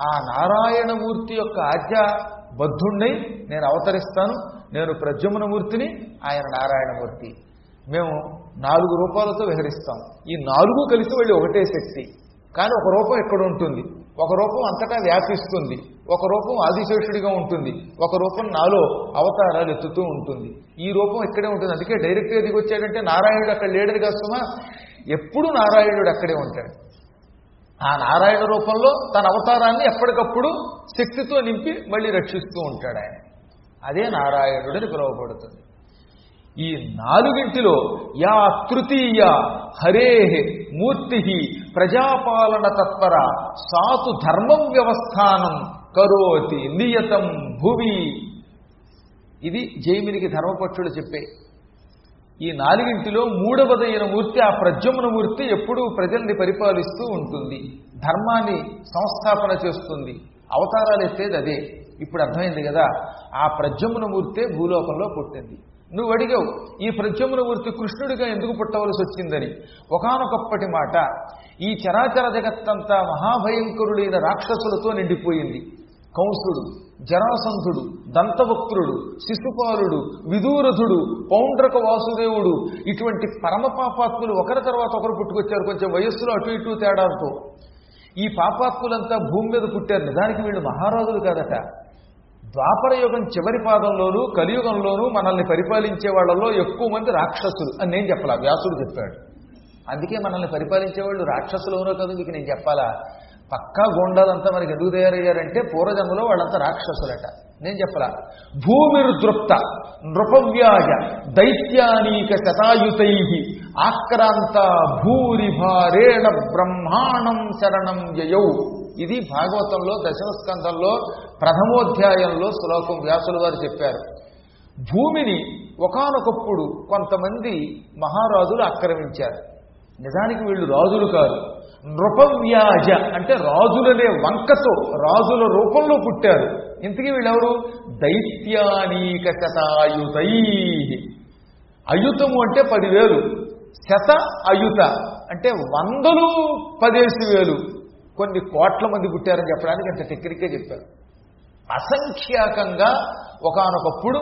ఆ నారాయణమూర్తి యొక్క ఆజ్ఞ బద్ధుణ్ణి నేను అవతరిస్తాను. నేను ప్రద్యుమ్నమూర్తిని ఆయన నారాయణమూర్తి. మేము నాలుగు రూపాలతో విహరిస్తాం. ఈ నాలుగు కలిసి వెళ్ళి ఒకటే శక్తి. కానీ ఒక రూపం ఎక్కడ ఉంటుంది? ఒక రూపం అంతటా వ్యాపిస్తుంది. ఒక రూపం ఆదిశేషుడిగా ఉంటుంది. ఒక రూపం నాలో అవతారాలు ఎత్తుతూ ఉంటుంది. ఈ రూపం ఇక్కడే ఉంటుంది. అందుకే డైరెక్ట్గా దిగి వచ్చాడంటే నారాయణుడు అక్కడ లేడని కాస్తున్నా ఎప్పుడు నారాయణుడు అక్కడే ఉంటాడు. ఆ నారాయణ రూపంలో తన అవతారాన్ని ఎప్పటికప్పుడు శక్తితో నింపి మళ్ళీ రక్షిస్తూ ఉంటాడు ఆయన. అదే నారాయణుడని పిలువబడుతుంది. ఈ నాలుగింటిలో యా తృతీయ హరే మూర్తి ప్రజాపాలన తత్పర సాతు ధర్మం వ్యవస్థానం కరోతి నియతం భువి. ఇది జైమినికి ధర్మపక్షుడు చెప్పే ఈ నాలుగింటిలో మూడవదైన మూర్తి ఆ ప్రద్యుమ్న మూర్తి ఎప్పుడూ ప్రజల్ని పరిపాలిస్తూ ఉంటుంది. ధర్మాన్ని సంస్థాపన చేస్తుంది. అవతారాలు ఎత్తేది అదే. ఇప్పుడు అర్థమైంది కదా ఆ ప్రద్యుమ్న మూర్తే భూలోకంలో పుట్టింది. నువ్వు అడిగావు ఈ ప్రజ్యమున మూర్తి కృష్ణుడిగా ఎందుకు పుట్టవలసి వచ్చిందని. ఒకనొకప్పటి మాట ఈ చరాచర జగత్తంతా మహాభయంకరుడైన రాక్షసులతో నిండిపోయింది. కంసుడు జరాసంధుడు దంతవక్రుడు శిశుపాలుడు విదూరథుడు పౌండ్రక వాసుదేవుడు ఇటువంటి పరమ పాపాత్ములు ఒకరి తర్వాత ఒకరు పుట్టుకొచ్చారు. కొంచెం వయస్సులో అటు ఇటు తేడాలతో. ఈ పాపాత్ములంతా భూమి మీద పుట్టారు. నిజానికి వీళ్ళు మహారాజులు కాదట. ద్వాపర యుగం చివరి పాదంలోనూ కలియుగంలోనూ మనల్ని పరిపాలించే వాళ్ళలో ఎక్కువ మంది రాక్షసులు అని నేను చెప్పాలా. వ్యాసుడు చెప్పాడు. అందుకే మనల్ని పరిపాలించే వాళ్ళు రాక్షసులు ఎవరో కదా మీకు నేను చెప్పాలా? పక్కా గొండలంతా మనకి ఎందుకు తయారయ్యారంటే పూర్వజములో వాళ్ళంతా రాక్షసులట. నేను చెప్పలా. భూమిర్దృప్త నృపవ్యాజ దైత్యానీక శతాయుతై ఆక్రాంత భూరి భారేణ బ్రహ్మాణం శరణం జయౌ ఇది భాగవతంలో దశమస్కంధంలో ప్రథమోధ్యాయంలో శ్లోకం వ్యాసులు వారు చెప్పారు. భూమిని ఒకానొకప్పుడు కొంతమంది మహారాజులు ఆక్రమించారు. నిజానికి వీళ్ళు రాజులు కాదు. నృపవ్యాజ అంటే రాజులనే వంకతో రాజుల రూపంలో పుట్టారు. ఇంతకీ వీళ్ళెవరు? దైత్యానీక శతాయుతై అయుతము అంటే పదివేలు. శత అయుత అంటే వందలు పదేసి వేలు. కొన్ని కోట్ల మంది పుట్టారని చెప్పడానికి అంత టెక్నిక్గా చెప్పారు. అసంఖ్యాకంగా ఒకనొకప్పుడు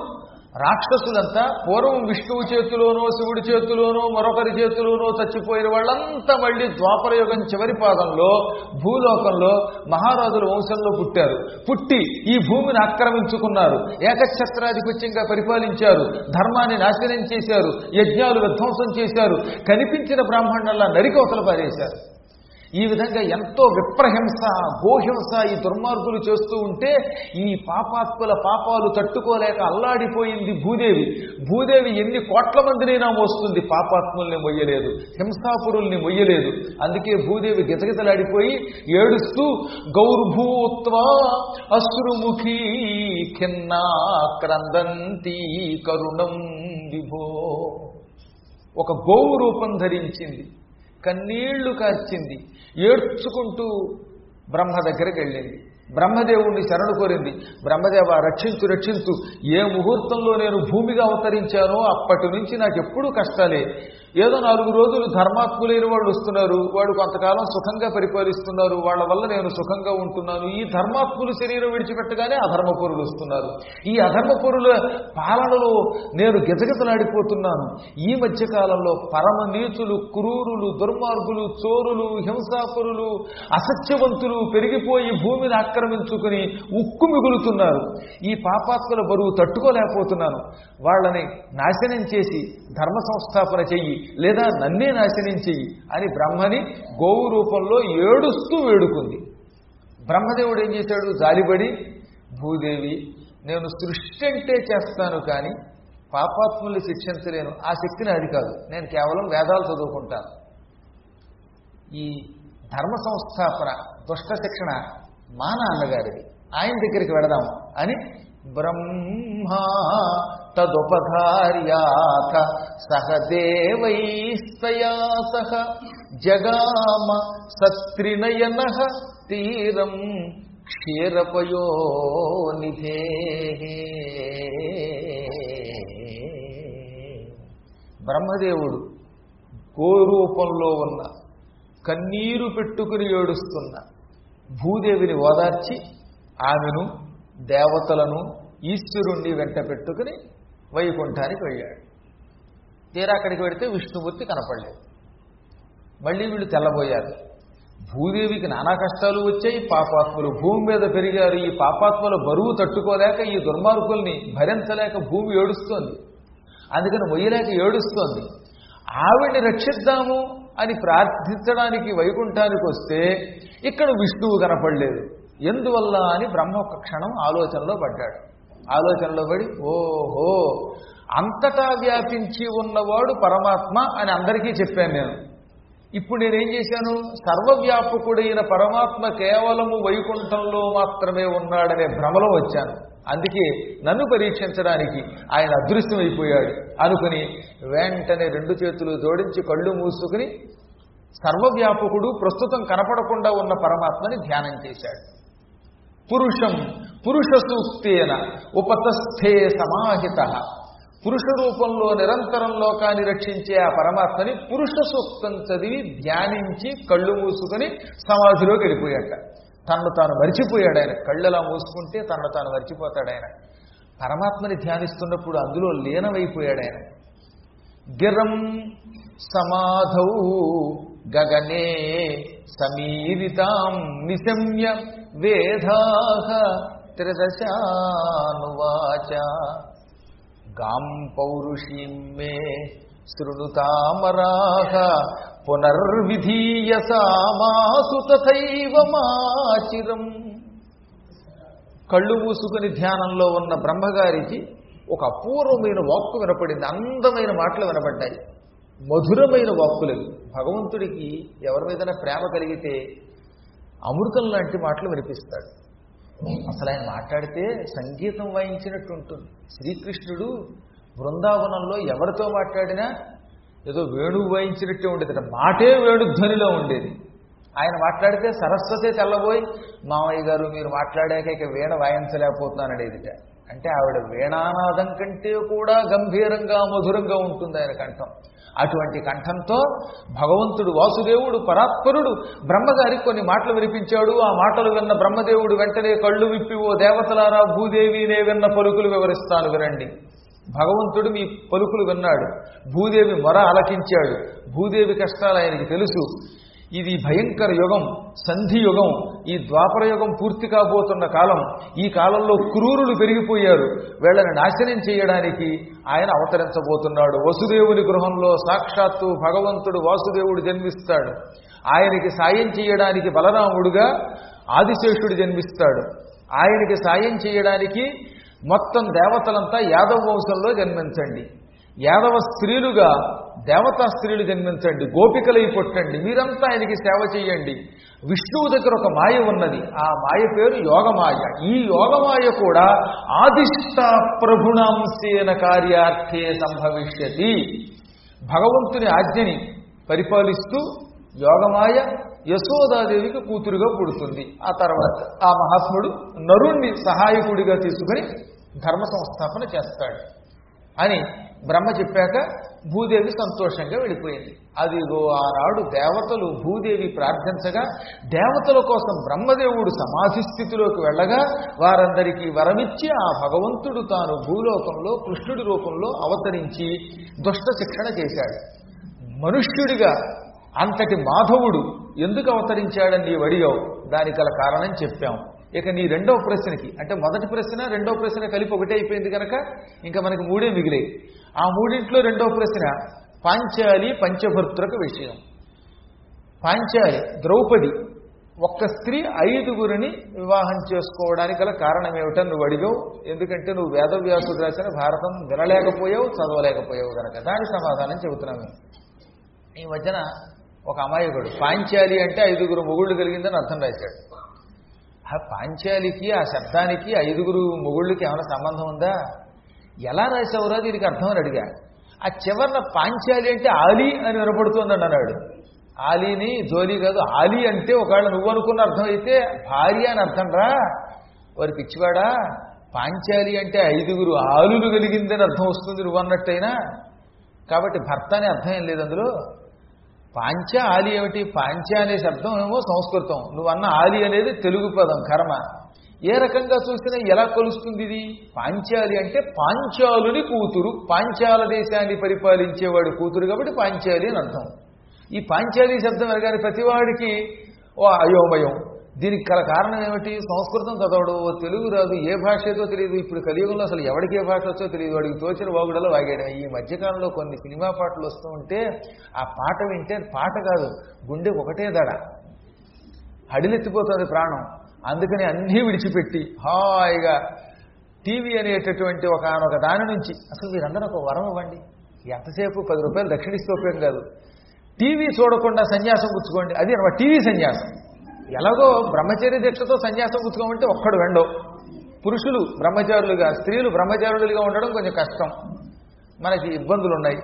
రాక్షసులంతా పూర్వం విష్ణువు చేతిలోనో శివుడి చేతిలోనో మరొకరి చేతిలోనో చచ్చిపోయిన వాళ్ళంతా మళ్ళీ ద్వాపరయుగం చివరి పాదంలో భూలోకంలో మహారాజుల వంశంలో పుట్టారు. పుట్టి ఈ భూమిని ఆక్రమించుకున్నారు. ఏకఛత్రాధిపత్యంగా పరిపాలించారు. ధర్మాన్ని నాశనం చేశారు. యజ్ఞాలు విధ్వంసం చేశారు. కనిపించిన బ్రాహ్మణుల నరికవతలు పారేశారు. ఈ విధంగా ఎంతో విప్రహింస గోహింస ఈ దుర్మార్గులు చేస్తూ ఉంటే ఈ పాపాత్ముల పాపాలు తట్టుకోలేక అల్లాడిపోయింది భూదేవి. భూదేవి ఎన్ని కోట్ల మందినైనా మోస్తుంది పాపాత్ముల్ని మొయ్యలేదు హింసాపురుల్ని మొయ్యలేదు. అందుకే భూదేవి గితగితలాడిపోయి ఏడుస్తూ గౌర్భూత్వ అశ్రుముఖీ ఖిన్నా క్రందంతి కరుణం విభో. ఒక గోవు రూపం ధరించింది. కన్నీళ్ళు కార్చింది. ఏడ్చుకుంటూ బ్రహ్మ దగ్గరికి వెళ్ళింది. బ్రహ్మదేవుణ్ణి శరణు కోరింది. బ్రహ్మదేవ రక్షించు రక్షించు. ఏ ముహూర్తంలో నేను భూమిగా అవతరించానో అప్పటి నుంచి నాకు ఎప్పుడూ కష్టాలే. ఏదో నాలుగు రోజులు ధర్మాత్ములైన వాళ్ళు వస్తున్నారు వాడు కొంతకాలం సుఖంగా పరిపాలిస్తున్నారు వాళ్ళ వల్ల నేను సుఖంగా ఉంటున్నాను. ఈ ధర్మాత్ములు శరీరం విడిచిపెట్టగానే అధర్మపురులు వస్తున్నారు. ఈ అధర్మపురుల పాలనలో నేను గజగజలాడిపోతున్నాను ఈ మధ్య కాలంలో పరమ నీచులు క్రూరులు దుర్మార్గులు చోరులు హింసాపురులు అసత్యవంతులు పెరిగిపోయి భూమిని ఆక్రమించుకుని ఉక్కు మిగులుతున్నారు. ఈ పాపాత్ముల బరువు తట్టుకోలేకపోతున్నాను. వాళ్ళని నాశనం చేసి ధర్మ సంస్థాపన చెయ్యి. లేదా నన్నే నాశనం చెయ్యి అని బ్రహ్మని గోవు రూపంలో ఏడుస్తూ వేడుకుంది. బ్రహ్మదేవుడు ఏం చేశాడు? జాలిబడి భూదేవి నేను సృష్టి అంటే చేస్తాను కానీ పాపాత్ముల్ని శిక్షించలేను. ఆ శక్తి నాది కాదు. నేను కేవలం వేదాలు చదువుకుంటాను. ఈ ధర్మ సంస్థాపన దుష్ట శిక్షణ మా నాన్నగారిది. ఆయన దగ్గరికి వెడదాం అని బ్రహ్మా తదుపధార్యాథ సహదేవైస్తయా సహ జగామ సత్రినయన తీరం క్షీరపయో నిధే. బ్రహ్మదేవుడు గోరూపంలో ఉన్న కన్నీరు పెట్టుకుని ఏడుస్తున్న భూదేవిని ఓదార్చి ఆమెను దేవతలను ఈశ్వరుణ్ణి వెంట పెట్టుకుని వైకుంఠానికి వెళ్ళాడు. తీరా అక్కడికి వెడితే విష్ణుమూర్తి కనపడలేదు. మళ్ళీ వీళ్ళు తెల్లబోయారు. భూదేవికి నానా కష్టాలు వచ్చాయి. పాపాత్ములు భూమి మీద పెరిగారు. ఈ పాపాత్ముల బరువు తట్టుకోలేక ఈ దుర్మార్గుల్ని భరించలేక భూమి ఏడుస్తోంది. అందుకని మొయ్యలేక ఏడుస్తోంది. ఆవిడ్ని రక్షిద్దాము అని ప్రార్థించడానికి వైకుంఠానికి వస్తే ఇక్కడ విష్ణువు కనపడలేదు. ఎందువల్ల అని బ్రహ్మ ఒక క్షణం ఆలోచనలో పడ్డాడు. ఆలోచనలో పడి ఓహో అంతటా వ్యాపించి ఉన్నవాడు పరమాత్మ అని అందరికీ చెప్పాను నేను. ఇప్పుడు నేనేం చేశాను? సర్వవ్యాపకుడైన పరమాత్మ కేవలము వైకుంఠంలో మాత్రమే ఉన్నాడనే భ్రమలో వచ్చాను. అందుకే నన్ను పరీక్షించడానికి ఆయన అదృశ్యమైపోయాడు అనుకుని వెంటనే రెండు చేతులు జోడించి కళ్ళు మూసుకుని సర్వవ్యాపకుడు ప్రస్తుతం కనపడకుండా ఉన్న పరమాత్మని ధ్యానం చేశాడు. పురుషం పురుష సూక్తేన ఉపతస్థే సమాహిత. పురుష రూపంలో నిరంతరం లోకాన్ని రక్షించే ఆ పరమాత్మని పురుష సూక్తం చదివి ధ్యానించి కళ్ళు మూసుకొని సమాధిలోకి వెళ్ళిపోయాట తనను తాను మరిచిపోయాడు ఆయన. కళ్ళలా మూసుకుంటే తనను తాను మరిచిపోతాడు ఆయన. పరమాత్మని ధ్యానిస్తున్నప్పుడు అందులో లీనమైపోయాడు ఆయన. గిరం సమాధౌ గగనే సమీరితాం నిశమ్య వేదాహ త్రిదశానువాచ. గాం పౌరుషీం మే శృణుతామరాహ పునర్విధీయసామాసు తథైవ మాచిరం. కళ్ళు మూసుకుని ధ్యానంలో ఉన్న బ్రహ్మగారికి ఒక అపూర్వమైన వాక్కు వినపడింది. అందమైన మాటలు వినపడ్డాయి. మధురమైన వాక్కులు భగవంతుడికి ఎవరి మీదైనా ప్రేమ కలిగితే అమృతం లాంటి మాటలు వినిపిస్తాడు. అసలు ఆయన మాట్లాడితే సంగీతం వాయించినట్టు ఉంటుంది. శ్రీకృష్ణుడు బృందావనంలో ఎవరితో మాట్లాడినా ఏదో వేణువు వాయించినట్టే ఉండేది. మాటే వేణుధ్వనిలో ఉండేది. ఆయన మాట్లాడితే సరస్వతి తెల్లబోయి మామయ్య గారు మీరు మాట్లాడాక ఇక వీణ వాయించలేకపోతున్నాననేదిట అంటే ఆవిడ వీణానాదం కంటే కూడా గంభీరంగా మధురంగా ఉంటుంది ఆయన కంఠం. అటువంటి కంఠంతో భగవంతుడు వాసుదేవుడు పరాత్పరుడు బ్రహ్మగారికి కొన్ని మాటలు వినిపించాడు. ఆ మాటలు విన్న బ్రహ్మదేవుడు వెంటనే కళ్ళు విప్పి ఓ దేవతలారా భూదేవినే విన్న పలుకులు వివరిస్తాను వినండి. భగవంతుడు మీ పలుకులు విన్నాడు. భూదేవి మొర అలకించాడు భూదేవి కష్టాలు ఆయనకి తెలుసు. ఇది భయంకర యుగం సంధి యుగం. ఈ ద్వాపర యుగం పూర్తి కాబోతున్న కాలం. ఈ కాలంలో క్రూరులు పెరిగిపోయారు. వీళ్ళని నాశనం చేయడానికి ఆయన అవతరించబోతున్నాడు. వసుదేవుని గృహంలో సాక్షాత్తు భగవంతుడు వాసుదేవుడు జన్మిస్తాడు. ఆయనకి సాయం చేయడానికి బలరాముడుగా ఆదిశేషుడు జన్మిస్తాడు. ఆయనకి సాయం చేయడానికి మొత్తం దేవతలంతా యాదవ వంశంలో జన్మించండి. యాదవ స్త్రీలుగా దేవతా స్త్రీలు జన్మించండి గోపికలై పుట్టండి మీరంతా ఆయనకి సేవ చేయండి. విష్ణువు దగ్గర ఒక మాయ ఉన్నది ఆ మాయ పేరు యోగమాయ. ఈ యోగమాయ కూడా ఆదిష్ట ప్రభుణాంశేన కార్యార్థే సంభవిష్యతి. భగవంతుని ఆజ్ఞని పరిపాలిస్తూ యోగమాయ యశోదాదేవికి కూతురుగా పుడుతుంది. ఆ తర్వాత ఆ మహాత్ముడు నరుణ్ణి సహాయకుడిగా తీసుకుని ధర్మ సంస్థాపన చేస్తాడు. అని బ్రహ్మ చెప్పాక భూదేవి సంతోషంగా వెళ్ళిపోయింది. అదిగో ఆనాడు దేవతలు భూదేవి ప్రార్థించగా దేవతల కోసం బ్రహ్మదేవుడు సమాధి స్థితిలోకి వెళ్ళగా వారందరికీ వరమిచ్చి ఆ భగవంతుడు తాను భూలోకంలో కృష్ణుడి రూపంలో అవతరించి దుష్ట శిక్షణ చేశాడు. మనుష్యుడిగా అంతటి మాధవుడు ఎందుకు అవతరించాడని నీవు అడిగావు దానికి గల కారణం చెప్పాం. ఇక నీ రెండవ ప్రశ్నకి అంటే మొదటి ప్రశ్న రెండవ ప్రశ్న కలిపి ఒకటే అయిపోయింది కనుక ఇంకా మనకి మూడే మిగిలే ఆ మూడింట్లో రెండవ ప్రశ్న పాంచాలి పంచభర్తృక విషయం. పాంచాలి ద్రౌపది ఒక్క స్త్రీ ఐదుగురిని వివాహం చేసుకోవడానికి గల కారణం ఏమిటని నువ్వు అడిగావు. ఎందుకంటే నువ్వు వేదవ్యాసుడు రాసిన భారతం వినలేకపోయావు చదవలేకపోయావు కనుక దాని సమాధానం చెబుతున్నాను. ఈ మధ్యన ఒక అమాయకుడు పాంచాలి అంటే ఐదుగురు మొగుళ్ళు కలిగిందని అర్థం రాశాడు. ఆ పాంచాలికి ఆ శబ్దానికి ఐదుగురు మొగుళ్ళకి ఏమైనా సంబంధం ఉందా? ఎలా రాశావురా దీనికి అర్థం అని అడిగా. ఆ చివరిన పాంచాలి అంటే ఆలి అని వినపడుతోందని అన్నాడు. ఆలీని జోలి కాదు ఆలి అంటే ఒకవేళ నువ్వు అనుకున్న అర్థం అయితే భార్య అని అర్థం రా వారి పిచ్చివాడా? పాంచాలి అంటే ఐదుగురు ఆలులు కలిగిందని అర్థం వస్తుంది నువ్వు అన్నట్టయినా? కాబట్టి భర్త అనే అర్థం ఏం లేదు అందులో? పాంచ ఆలి ఏమిటి? పాంచ అనే శబ్దం ఏమో సంస్కృతం. నువ్వు అన్న ఆలి అనేది తెలుగు పదం కర్మ. ఏ రకంగా చూసినా ఎలా కొలుస్తుంది ఇది? పాంచాలి అంటే పాంచాలుని కూతురు. పాంచాల దేశాన్ని పరిపాలించేవాడు కూతురు కాబట్టి పాంచాలి అని అర్థం. ఈ పాంచాలి శబ్దం అనగానే ప్రతివాడికి ఓ అయోమయం దీనికి గల కారణం ఏమిటి? సంస్కృతం చదవడు ఓ తెలుగు రాదు ఏ భాష ఏదో తెలియదు. ఇప్పుడు కలియుగంలో అసలు ఎవరికి ఏ భాష వచ్చో తెలియదు. వాడికి తోచిన వాగుడలో వాగాడు. ఈ మధ్యకాలంలో కొన్ని సినిమా పాటలు వస్తూ ఉంటే ఆ పాట వింటే పాట కాదు గుండె ఒకటే దడ. హడిలెత్తిపోతుంది ప్రాణం. అందుకని అన్నీ విడిచిపెట్టి హాయిగా టీవీ అనేటటువంటి ఒక ఒక దాని నుంచి అసలు మీరందరూ ఒక వరం ఇవ్వండి. ఎంతసేపు? పది రూపాయలు దక్షిణిస్తే ఉపయోగం కాదు. టీవీ చూడకుండా సన్యాసం పుచ్చుకోండి. అది టీవీ సన్యాసం. ఎలాగో బ్రహ్మచర్య దీక్షతో సన్యాసం పుచ్చుకోమంటే ఒక్కడు వెండో పురుషులు బ్రహ్మచారులుగా స్త్రీలు బ్రహ్మచారులుగా ఉండడం కొంచెం కష్టం. మనకి ఇబ్బందులు ఉన్నాయి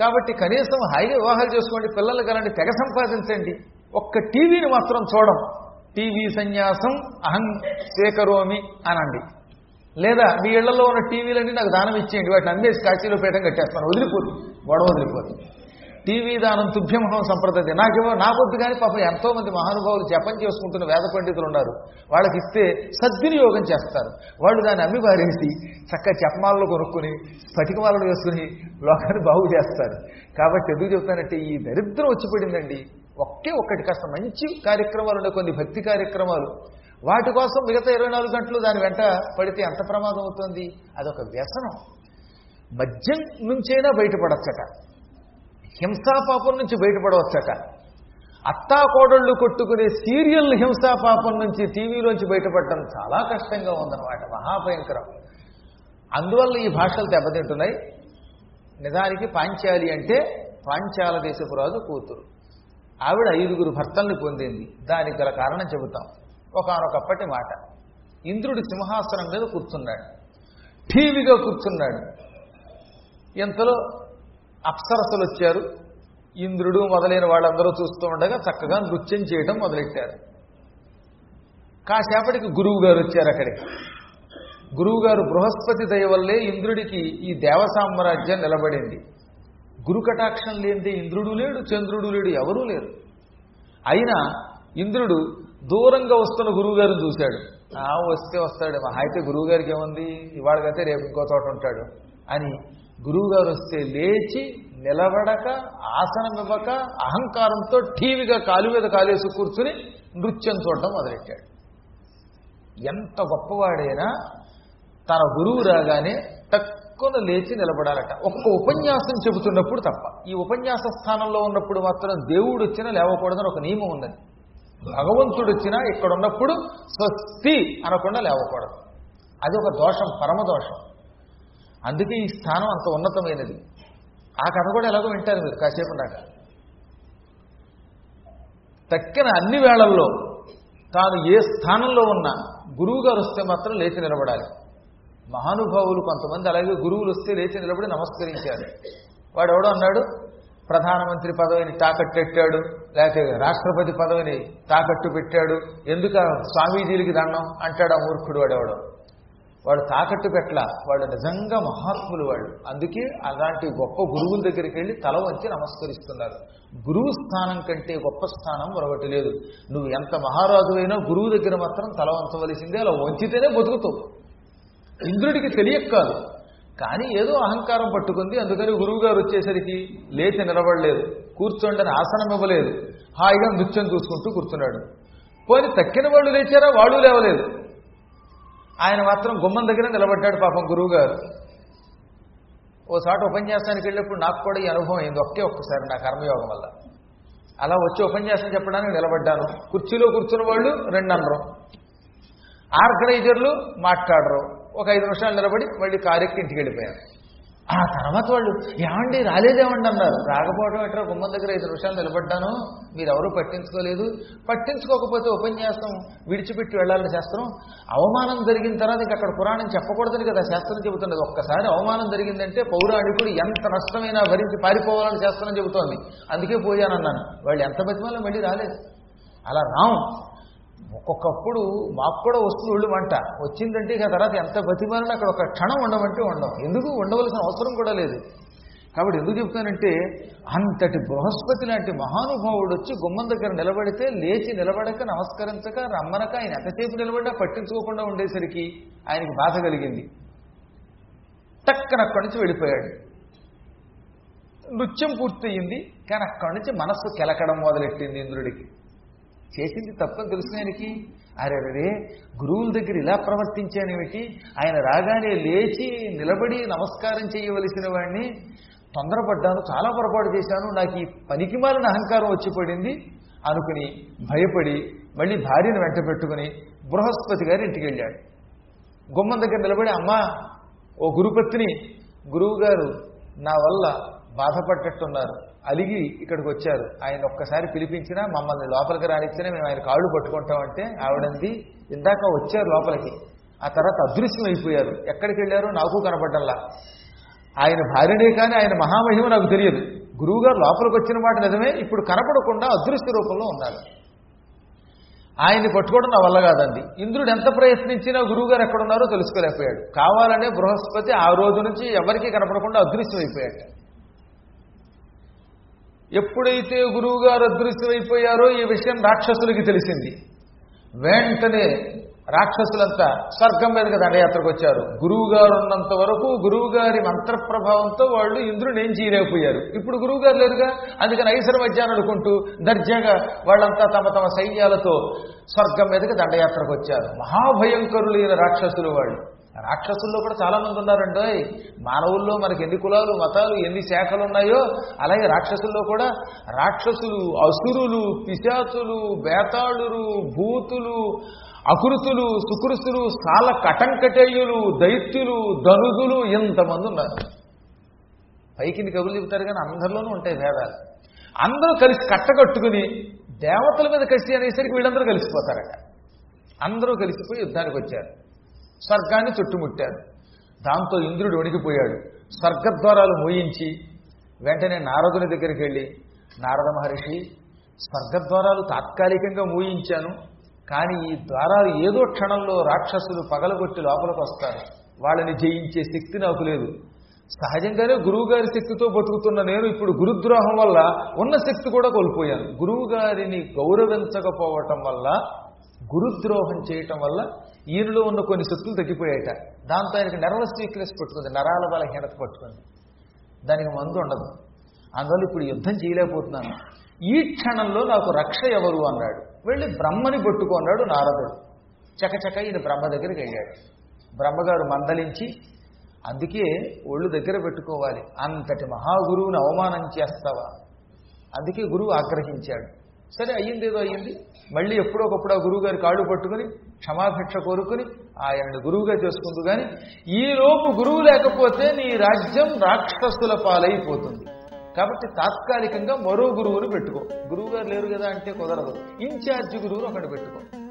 కాబట్టి కనీసం హాయిగా వివాహాలు చేసుకోండి పిల్లలు కలండి తెగ సంపాదించండి. ఒక్క టీవీని మాత్రం చూడం. టీవీ సన్యాసం అహం స్వీకరోమి అనండి. లేదా మీ ఇళ్ళలో ఉన్న టీవీలన్నీ నాకు దానం ఇచ్చేయండి వాటిని అందేసి కాశీలో పీఠం కట్టేస్తాను. వదిలిపోదు. గొడవ వదిలిపోతుంది టీవీ దానం తుభ్యమహం సంప్రదాయం. నాకేమో నాకొద్దు కానీ పాపం ఎంతో మంది మహానుభావులు జపం చేసుకుంటున్న వేద పండితులు ఉన్నారు. వాళ్ళకి ఇస్తే సద్వినియోగం చేస్తారు. వాళ్ళు దాన్ని అమ్మి పారేసి చక్కగా జపమాలలో కొనుక్కుని స్ఫటికమాలను వేసుకుని లోకాన్ని బాగు చేస్తారు. కాబట్టి ఎందుకు చెప్తానంటే ఈ దరిద్రం వచ్చి పడిందండి. ఒకే ఒక్కటి కాస్త మంచి కార్యక్రమాలు ఉండే కొన్ని భక్తి కార్యక్రమాలు. వాటి కోసం మిగతా ఇరవై నాలుగు గంటలు దాని వెంట పడితే ఎంత ప్రమాదం అవుతుంది? అదొక వ్యసనం. మద్యం నుంచైనా బయటపడచ్చట. హింసాపాపం నుంచి బయటపడవచ్చట. అత్తా కోడళ్ళు కొట్టుకునే సీరియల్ హింసాపాపం నుంచి టీవీలోంచి బయటపడటం చాలా కష్టంగా ఉందన్నమాట. మహాభయంకరం. అందువల్ల ఈ భాషలు దెబ్బతింటున్నాయి. నిజానికి పాంచాలి అంటే పాంచాల దేశపు రాజు కూతురు. ఆవిడ ఐదుగురు భర్తల్ని పొందింది. దానికి గల కారణం చెబుతాం. ఒకనొకప్పటి మాట. ఇంద్రుడి సింహాసనం మీద కూర్చున్నాడు. ఠీవిగా కూర్చున్నాడు. ఎంతలో అప్సరసలు వచ్చారు ఇంద్రుడు మొదలైన వాళ్ళందరూ చూస్తూ ఉండగా చక్కగా నృత్యం చేయడం మొదలెట్టారు. కాసేపటికి గురువు గారు వచ్చారు అక్కడికి గురువు గారు బృహస్పతి దయ వల్లే ఇంద్రుడికి ఈ దేవ సామ్రాజ్యం నిలబడింది. గురు కటాక్షం లేనిదే ఇంద్రుడు లేడు చంద్రుడు లేడు ఎవరూ లేరు. అయినా ఇంద్రుడు దూరంగా వస్తున్న గురువుగారిని చూశాడు. ఆ వస్తే వస్తాడు. మా అయితే గురువుగారికి ఏముంది? ఇవాళకైతే రేపు ఇంకో చోట ఉంటాడు అని గురువుగారు వస్తే లేచి నిలబడక ఆసనం ఇవ్వక అహంకారంతో టీవీగా కాలు మీద కాలేసి కూర్చుని నృత్యం చూడటం మొదలెట్టాడు. ఎంత గొప్పవాడైనా తన గురువు రాగానే తక్కువ లేచి నిలబడాలట. ఒక్క ఉపన్యాసం చెబుతున్నప్పుడు తప్ప. ఈ ఉపన్యాస స్థానంలో ఉన్నప్పుడు మాత్రం దేవుడు వచ్చినా లేవకూడదని ఒక నియమం ఉన్నది. భగవంతుడు వచ్చినా ఇక్కడ ఉన్నప్పుడు స్వస్తి అనకుండా లేవకూడదు. అది ఒక దోషం పరమ దోషం అందుకే ఈ స్థానం అంత ఉన్నతమైనది. ఆ కథ కూడా ఎలాగో వింటారు మీరు కాసేపు నాక తక్కిన అన్ని వేళల్లో తాను ఏ స్థానంలో ఉన్నా గురువు గారు వస్తే మాత్రం లేచి నిలబడాలి. మహానుభావులు కొంతమంది అలాగే గురువులు వస్తే లేచి నిలబడి నమస్కరించారు. వాడు ఎవడో అన్నాడు? ప్రధానమంత్రి పదవిని తాకట్టు పెట్టాడు లేకపోతే రాష్ట్రపతి పదవిని తాకట్టు పెట్టాడు. ఎందుక స్వామీజీలకి దండం అంటాడు ఆ మూర్ఖుడు వాడెవడో. వాడు తాకట్టు పెట్టల వాళ్ళు నిజంగా మహాత్ములు వాళ్ళు. అందుకే అలాంటి గొప్ప గురువుల దగ్గరికి వెళ్ళి తల వంచి నమస్కరిస్తున్నారు. గురువు స్థానం కంటే గొప్ప స్థానం మరొకటి లేదు. నువ్వు ఎంత మహారాజు అయినా గురువు దగ్గర మాత్రం తల వంచవలసిందే అలా వంచితేనే బతుకుతావు. ఇంద్రుడికి తెలియక కాదు కానీ ఏదో అహంకారం పట్టుకుంది అందుకని గురువు గారు వచ్చేసరికి లేచి నిలబడలేదు. కూర్చోండని ఆసనం ఇవ్వలేదు. హాయిగా నృత్యం చూసుకుంటూ కూర్చున్నాడు. పోని తక్కిన వాళ్ళు లేచారా? వాళ్ళు లేవలేదు. ఆయన మాత్రం గుమ్మం దగ్గర నిలబడ్డాడు పాపం గురువు గారు ఓసారి ఉపన్యాసానికి వెళ్ళినప్పుడు నాకు కూడా ఈ అనుభవం అయింది. ఒకే ఒక్కసారి నా కర్మయోగం వల్ల. అలా వచ్చి ఉపన్యాసం చెప్పడానికి నిలబడ్డాను. కుర్చీలో కూర్చున్న వాళ్ళు రెండు అనరు ఆర్గనైజర్లు మాట్లాడరు. ఒక ఐదు నిమిషాలు నిలబడి మళ్ళీ కారెక్కి ఇంటికి వెళ్ళిపోయారు. ఆ తర్వాత వాళ్ళు ఏమండి రాలేదేమండి అన్నారు. రాకపోవడం ఎట్లా గుమ్మం దగ్గర ఐదు నిమిషాలు నిలబడ్డాను. మీరెవరూ పట్టించుకోలేదు. పట్టించుకోకపోతే ఉపన్యాసం విడిచిపెట్టి వెళ్ళాలని శాస్త్రం అవమానం జరిగిన తర్వాత ఇంక అక్కడ పురాణం చెప్పకూడదని కదా శాస్త్రం చెబుతున్నది. ఒక్కసారి అవమానం జరిగిందంటే పౌరాణికుడు ఎంత నష్టమైనా భరించి పారిపోవాలని శాస్త్రం చెబుతోంది. అందుకే పోయానన్నాను. వాళ్ళు ఎంత బతిమాలో మళ్ళీ రాలేదు. అలా రాం. ఒక్కొక్కప్పుడు మాకు కూడా వస్తుంది ఒళ్ళు వంట వచ్చిందంటే ఇక తర్వాత ఎంత బతిమాలని అక్కడ ఒక క్షణం ఉండమంటే ఉండం ఎందుకు? ఉండవలసిన అవసరం కూడా లేదు. కాబట్టి ఎందుకు చెప్తానంటే అంతటి బృహస్పతి లాంటి మహానుభావుడు వచ్చి గుమ్మం దగ్గర నిలబడితే లేచి నిలబడక నమస్కరించక రమ్మనక ఆయన ఎంతసేపు నిలబడ్డా పట్టించుకోకుండా ఉండేసరికి ఆయనకి బాధ కలిగింది. టక్కన అక్కడి నుంచి వెళ్ళిపోయాడు. నృత్యం పూర్తయింది కానీ అక్కడి నుంచి మనస్సు కెలకడం మొదలెట్టింది ఇంద్రుడికి. చేసింది తప్పని తెలుసు ఆయనకి. అరే రే గురువుల దగ్గర ఇలా ప్రవర్తించానేమిటి ఆయన రాగానే లేచి నిలబడి నమస్కారం చేయవలసిన వాడిని తొందరపడ్డాను చాలా పొరపాటు చేశాను నాకు ఈ పనికి మాలిన అహంకారం వచ్చి పడింది అనుకుని భయపడి మళ్ళీ భార్యను వెంట పెట్టుకుని బృహస్పతి గారి ఇంటికి వెళ్ళాడు. గుమ్మం దగ్గర నిలబడి అమ్మా ఓ గురుపత్ని గురువు గారు నా వల్ల బాధపడ్డట్టున్నారు. అలిగి ఇక్కడికి వచ్చారు. ఆయన ఒక్కసారి పిలిపించినా మమ్మల్ని లోపలికి రానిచ్చినా మేము ఆయన కాళ్ళు పట్టుకుంటామంటే ఆవిడంది ఇందాక వచ్చారు లోపలికి. ఆ తర్వాత అదృశ్యం అయిపోయారు. ఎక్కడికి వెళ్ళారో నాకు కనపడ్డల్లా. ఆయన భార్యనే కానీ ఆయన మహామహిమ నాకు తెలియదు. గురువుగారు లోపలికి వచ్చిన మాట నిజమే ఇప్పుడు కనపడకుండా అదృశ్య రూపంలో ఉన్నారు. ఆయన్ని పట్టుకోవడం నా వల్ల కాదండి. ఇంద్రుడు ఎంత ప్రయత్నించినా గురువుగారు ఎక్కడున్నారో తెలుసుకోలేకపోయాడు. కావాలనే బృహస్పతి ఆ రోజు నుంచి ఎవరికీ కనపడకుండా అదృశ్యం అయిపోయాడు ఎప్పుడైతే గురువుగారు అదృశ్యమైపోయారో ఈ విషయం రాక్షసులకి తెలిసింది. వెంటనే రాక్షసులంతా స్వర్గం మీదకి దండయాత్రకు వచ్చారు. గురువుగారు ఉన్నంత వరకు గురువుగారి మంత్రప్రభావంతో మంత్ర ప్రభావంతో వాళ్ళు ఇంద్రుని ఏం చేయలేకపోయారు. ఇప్పుడు గురువుగారు లేరుగా? అందుకని ఐసర మధ్యాహ్నం అనుకుంటూ దర్జాగా వాళ్ళంతా తమ తమ సైన్యాలతో స్వర్గం మీదకి దండయాత్రకు వచ్చారు. మహాభయంకరులైన రాక్షసులు వాళ్ళు. రాక్షసుల్లో కూడా చాలా మంది ఉన్నారండి మానవుల్లో మనకి ఎన్ని కులాలు మతాలు ఎన్ని శాఖలు ఉన్నాయో అలాగే రాక్షసుల్లో కూడా రాక్షసులు అసురులు పిశాచులు బేతాళులు భూతులు అకృతులు సుకృతులు సాల కటంకటేయులు దైత్యులు ధనుజులు ఎంతమంది ఉన్నారు. పైకి కబులు చెబుతారు కానీ అందరిలోనూ ఉంటాయి భేదాలు. అందరూ కలిసి కట్టగట్టుకుని దేవతల మీద కసి అనేసరికి వీళ్ళందరూ కలిసిపోతారట. అందరూ కలిసిపోయి యుద్ధానికి వచ్చారు. స్వర్గాన్ని చుట్టుముట్టారు. దాంతో ఇంద్రుడు వణికిపోయాడు. స్వర్గద్వారాలు మోయించి వెంటనే నారదుని దగ్గరికి వెళ్ళి నారద మహర్షి స్వర్గద్వారాలు తాత్కాలికంగా మూయించాను కానీ ఈ ద్వారాలు ఏదో క్షణంలో రాక్షసులు పగలగొట్టి లోపలికి వస్తారు. వాళ్ళని జయించే శక్తి నాకు లేదు. సహజంగానే గురువుగారి శక్తితో బతుకుతున్న నేను ఇప్పుడు గురుద్రోహం వల్ల ఉన్న శక్తి కూడా కోల్పోయాను. గురువు గారిని గౌరవించకపోవటం వల్ల గురుద్రోహం చేయటం వల్ల ఈయనలో ఉన్న కొన్ని శక్తులు తగ్గిపోయాయట. దాంతో ఆయనకి నర్వస్ వీక్నెస్ పట్టుకుంది నరాల బలహీనత పట్టుకుంది. దానికి మందు ఉండదు. అందువల్ల ఇప్పుడు యుద్ధం చేయలేకపోతున్నాను. ఈ క్షణంలో నాకు రక్ష ఎవరు అన్నాడు. వెళ్ళి బ్రహ్మని పట్టుకున్నాడు నారదుడు. చకచక ఈయన బ్రహ్మ దగ్గరికి వెళ్ళాడు బ్రహ్మగారు మందలించి అందుకే ఒళ్ళు దగ్గర పెట్టుకోవాలి. అంతటి మహాగురువుని అవమానం చేస్తావా? అందుకే గురువు ఆగ్రహించాడు. సరే అయ్యింది ఏదో అయ్యింది. మళ్ళీ ఎప్పుడో ఒకప్పుడు ఆ గురువుగారి కాళ్ళు పట్టుకుని క్షమాభిక్ష కోరుకుని ఆయనను గురువుగా చేసుకుందు కానీ ఈలోపు గురువు లేకపోతే నీ రాజ్యం రాక్షసుల పాలైపోతుంది. కాబట్టి తాత్కాలికంగా మరో గురువుని పెట్టుకో. గురువుగారు లేరు కదా అంటే కుదరదు. ఇన్ఛార్జ్ గురువుని ఒకటి పెట్టుకో.